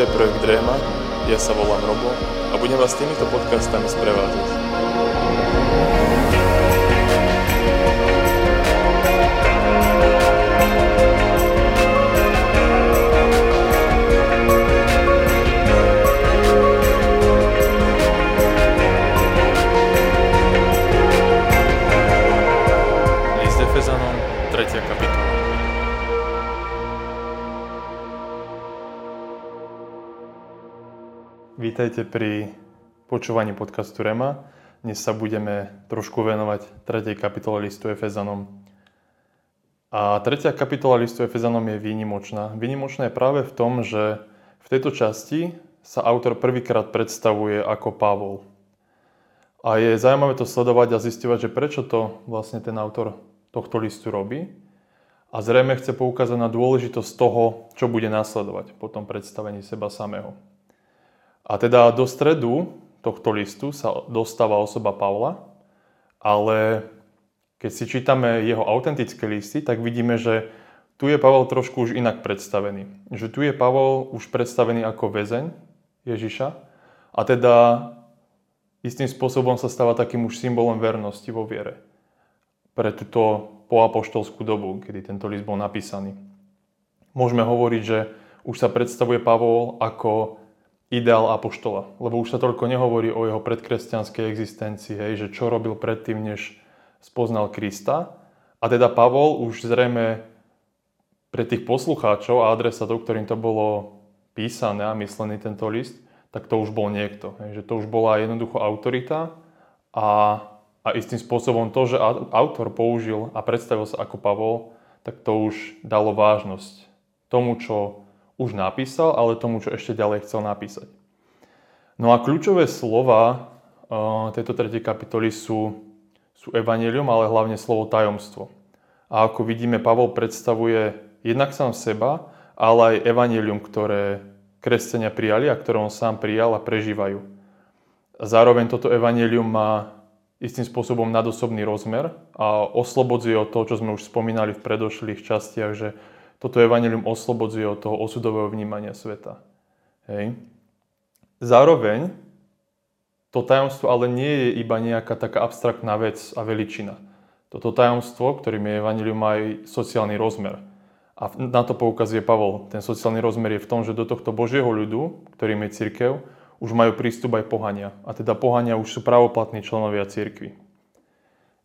je projekt Dréma, ja sa volám Robo a budem vás týmito podcastami sprevádzať. Vítajte pri počúvaní podcastu Rema. Dnes sa budeme trošku venovať 3. kapitole listu Efezanom. A 3. kapitola listu Efezanom je výnimočná. Výnimočná je práve v tom, že v tejto časti sa autor prvýkrát predstavuje ako Pavol. A je zaujímavé to sledovať a zistovať, že prečo to vlastne ten autor tohto listu robí. A zrejme chce poukázať na dôležitosť toho, čo bude následovať po tom predstavení seba samého. A teda do stredu tohto listu sa dostáva osoba Pavla, ale keď si čítame jeho autentické listy, tak vidíme, že tu je Pavol trošku už inak predstavený. Že tu je Pavol už predstavený ako väzeň Ježiša a teda istým spôsobom sa stáva takým už symbolom vernosti vo viere pre túto poapoštolskú dobu, kedy tento list bol napísaný. Môžeme hovoriť, že už sa predstavuje Pavol ako ideál apoštola. Lebo už sa toľko nehovorí o jeho predkresťanskej existencii, hej, že čo robil predtým, než spoznal Krista. A teda Pavol už zrejme pre tých poslucháčov a adresátov, ktorým to bolo písané a myslený tento list, tak to už bol niekto. Hej, že to už bola jednoducho autorita a, a istým spôsobom to, že autor použil a predstavil sa ako Pavol, tak to už dalo vážnosť tomu, čo už napísal, ale tomu, čo ešte ďalej chcel napísať. No a kľúčové slova uh, tejto tretej kapitoly sú, sú evanelium, ale hlavne slovo tajomstvo. A ako vidíme, Pavol predstavuje jednak sám seba, ale aj evanelium, ktoré kresťania prijali a ktoré on sám prijal a prežívajú. Zároveň toto evanelium má istým spôsobom nadosobný rozmer a oslobodzuje od toho, čo sme už spomínali v predošlých častiach, že toto evanelium oslobodzuje od toho osudového vnímania sveta. Hej. Zároveň to tajomstvo ale nie je iba nejaká taká abstraktná vec a veličina. Toto tajomstvo, ktorým je evanelium, má aj sociálny rozmer. A na to poukazuje Pavol. Ten sociálny rozmer je v tom, že do tohto Božieho ľudu, ktorým je církev, už majú prístup aj pohania. A teda pohania už sú pravoplatní členovia církvy.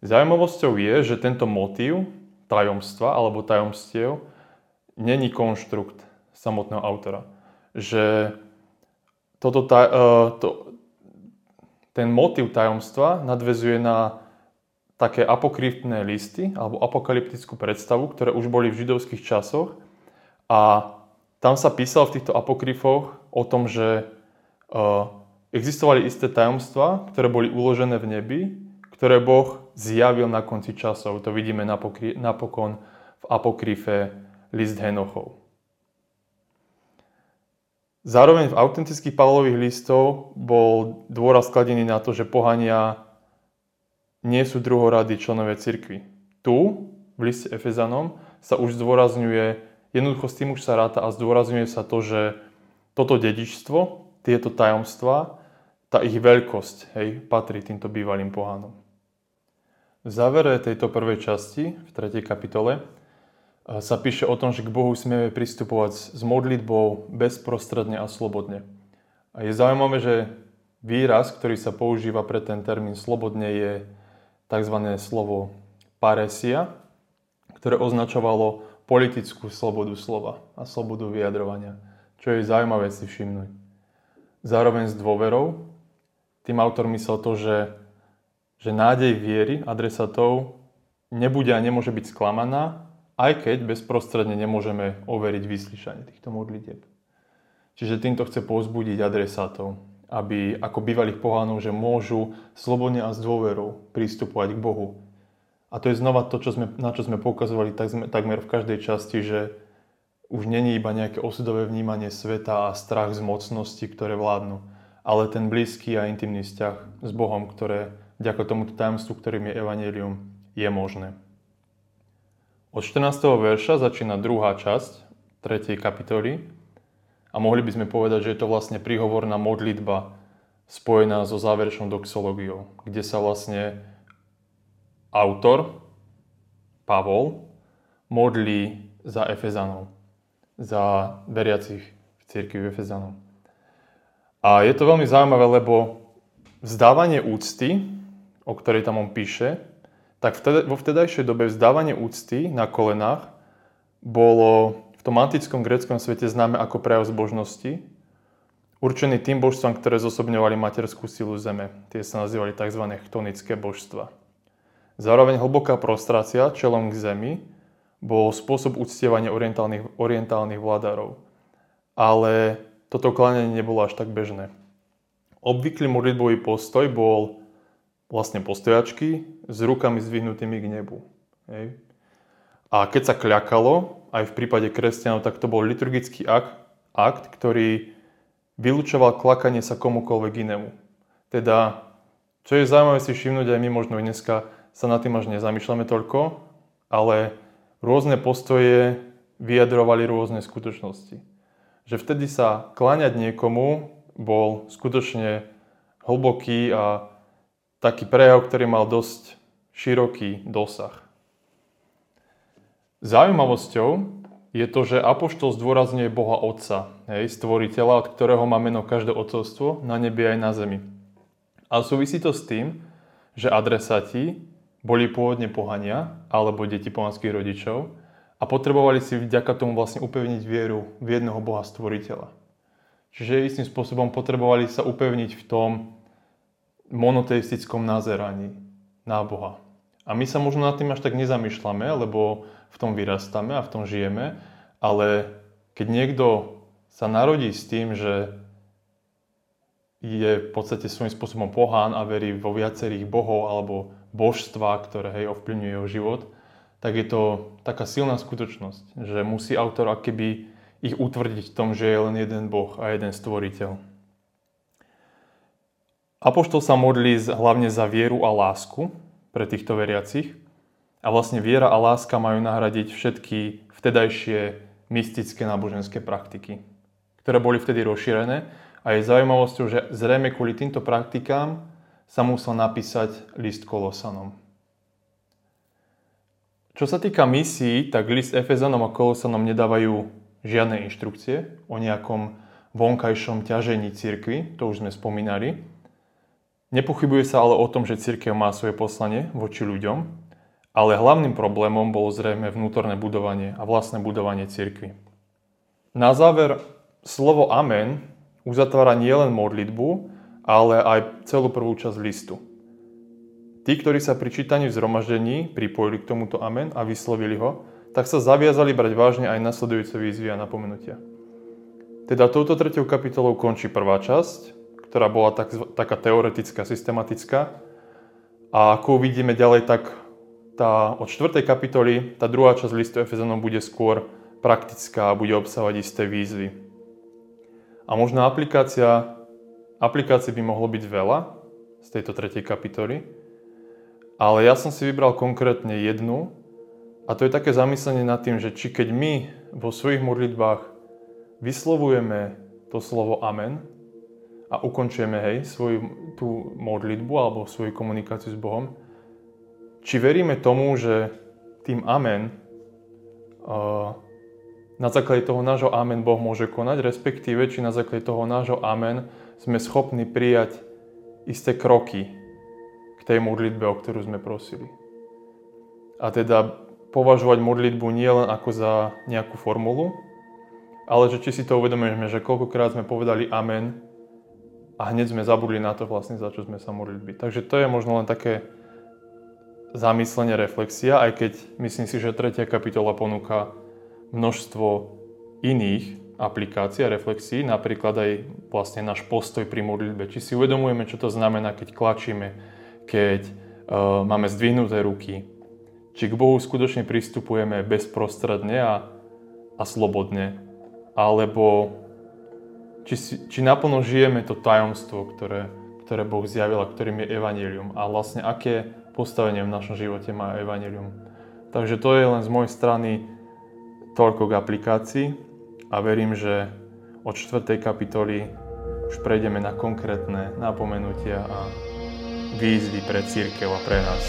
Zaujímavosťou je, že tento motív tajomstva alebo tajomstiev není konštrukt samotného autora. Že toto, taj, uh, to, ten motiv tajomstva nadvezuje na také apokryfné listy alebo apokalyptickú predstavu, ktoré už boli v židovských časoch a tam sa písalo v týchto apokryfoch o tom, že uh, existovali isté tajomstva, ktoré boli uložené v nebi, ktoré Boh zjavil na konci časov. To vidíme napokon v apokryfe list Henochov. Zároveň v autentických Pavlových listov bol dôraz skladený na to, že pohania nie sú druhorady členovia cirkvi. Tu, v liste Efezanom, sa už zdôrazňuje, jednoducho s tým už sa ráta a zdôrazňuje sa to, že toto dedičstvo, tieto tajomstvá, tá ich veľkosť, hej, patrí týmto bývalým pohánom. V závere tejto prvej časti, v 3. kapitole, sa píše o tom, že k Bohu smieme pristupovať s modlitbou bezprostredne a slobodne. A je zaujímavé, že výraz, ktorý sa používa pre ten termín slobodne, je tzv. slovo paresia, ktoré označovalo politickú slobodu slova a slobodu vyjadrovania, čo je zaujímavé si všimnúť. Zároveň s dôverou, tým autor myslel to, že, že nádej viery adresatov nebude a nemôže byť sklamaná, aj keď bezprostredne nemôžeme overiť vyslyšanie týchto modlitieb. Čiže týmto chce pozbudiť adresátov, aby ako bývalých pohánov, že môžu slobodne a s dôverou pristupovať k Bohu. A to je znova to, čo sme, na čo sme poukazovali tak sme, takmer v každej časti, že už není iba nejaké osudové vnímanie sveta a strach z mocnosti, ktoré vládnu, ale ten blízky a intimný vzťah s Bohom, ktoré vďaka tomuto tajomstvu, ktorým je Evangelium, je možné. Od 14. verša začína druhá časť 3. kapitoly. A mohli by sme povedať, že je to vlastne príhovorná modlitba spojená so záverečnou doxológiou, kde sa vlastne autor, Pavol, modlí za Efezanov, za veriacich v cirkvi Efezanov. A je to veľmi zaujímavé, lebo vzdávanie úcty, o ktorej tam on píše, tak vtedy, vo vtedajšej dobe vzdávanie úcty na kolenách bolo v tom antickom gréckom svete známe ako prejav zbožnosti, určený tým božstvám, ktoré zosobňovali materskú silu zeme. Tie sa nazývali tzv. chtonické božstva. Zároveň hlboká prostrácia čelom k zemi bol spôsob uctievania orientálnych, orientálnych vládarov. Ale toto kláňanie nebolo až tak bežné. Obvyklý modlitbový postoj bol vlastne postojačky s rukami zdvihnutými k nebu. Hej. A keď sa kľakalo, aj v prípade kresťanov, tak to bol liturgický akt, akt ktorý vylúčoval klakanie sa komukoľvek inému. Teda, čo je zaujímavé si všimnúť aj my možno dneska sa na tým až nezamýšľame toľko, ale rôzne postoje vyjadrovali rôzne skutočnosti že vtedy sa kláňať niekomu bol skutočne hlboký a taký prejav, ktorý mal dosť široký dosah. Zaujímavosťou je to, že Apoštol zdôrazňuje Boha Otca, hej, stvoriteľa, od ktorého má meno každé otcovstvo na nebi aj na zemi. A súvisí to s tým, že adresáti boli pôvodne pohania alebo deti pohanských rodičov a potrebovali si vďaka tomu vlastne upevniť vieru v jedného Boha stvoriteľa. Čiže istým spôsobom potrebovali sa upevniť v tom monoteistickom nazeraní na Boha. A my sa možno nad tým až tak nezamýšľame, lebo v tom vyrastáme a v tom žijeme, ale keď niekto sa narodí s tým, že je v podstate svojím spôsobom pohán a verí vo viacerých bohov alebo božstva, ktoré hej, ovplyvňujú jeho život, tak je to taká silná skutočnosť, že musí autor akéby ich utvrdiť v tom, že je len jeden Boh a jeden stvoriteľ. Apoštol sa modlí hlavne za vieru a lásku pre týchto veriacich. A vlastne viera a láska majú nahradiť všetky vtedajšie mystické náboženské praktiky, ktoré boli vtedy rozšírené. A je zaujímavosťou, že zrejme kvôli týmto praktikám sa musel napísať list Kolosanom. Čo sa týka misií, tak list Efezanom a Kolosanom nedávajú žiadne inštrukcie o nejakom vonkajšom ťažení cirkvy, to už sme spomínali. Nepochybuje sa ale o tom, že cirkev má svoje poslanie voči ľuďom, ale hlavným problémom bolo zrejme vnútorné budovanie a vlastné budovanie cirkvy. Na záver, slovo amen uzatvára nielen modlitbu, ale aj celú prvú časť listu. Tí, ktorí sa pri čítaní v zhromaždení pripojili k tomuto amen a vyslovili ho, tak sa zaviazali brať vážne aj nasledujúce výzvy a napomenutia. Teda touto tretiou kapitolou končí prvá časť, ktorá bola tak, taká teoretická, systematická. A ako uvidíme ďalej, tak tá, od 4. kapitoly tá druhá časť listu Efezanom bude skôr praktická a bude obsahovať isté výzvy. A možná aplikácia, aplikácií by mohlo byť veľa z tejto tretej kapitoly, ale ja som si vybral konkrétne jednu a to je také zamyslenie nad tým, že či keď my vo svojich modlitbách vyslovujeme to slovo amen a ukončujeme hej, svoju tú modlitbu alebo svoju komunikáciu s Bohom, či veríme tomu, že tým amen na základe toho nášho amen Boh môže konať, respektíve či na základe toho nášho amen sme schopní prijať isté kroky, tej modlitbe, o ktorú sme prosili. A teda považovať modlitbu nie len ako za nejakú formulu, ale že či si to uvedomujeme, že koľkokrát sme povedali amen a hneď sme zabudli na to vlastne, za čo sme sa modlili. Takže to je možno len také zamyslenie, reflexia, aj keď myslím si, že tretia kapitola ponúka množstvo iných aplikácií a reflexí, napríklad aj vlastne náš postoj pri modlitbe. Či si uvedomujeme, čo to znamená, keď klačíme, keď uh, máme zdvihnuté ruky, či k Bohu skutočne pristupujeme bezprostredne a, a slobodne, alebo či, si, či naplno žijeme to tajomstvo, ktoré, ktoré Boh zjavil a ktorým je evanelium a vlastne aké postavenie v našom živote má evanelium. Takže to je len z mojej strany toľko k aplikácii a verím, že od 4. kapitoly už prejdeme na konkrétne napomenutia a výzvy pre církev a pre nás.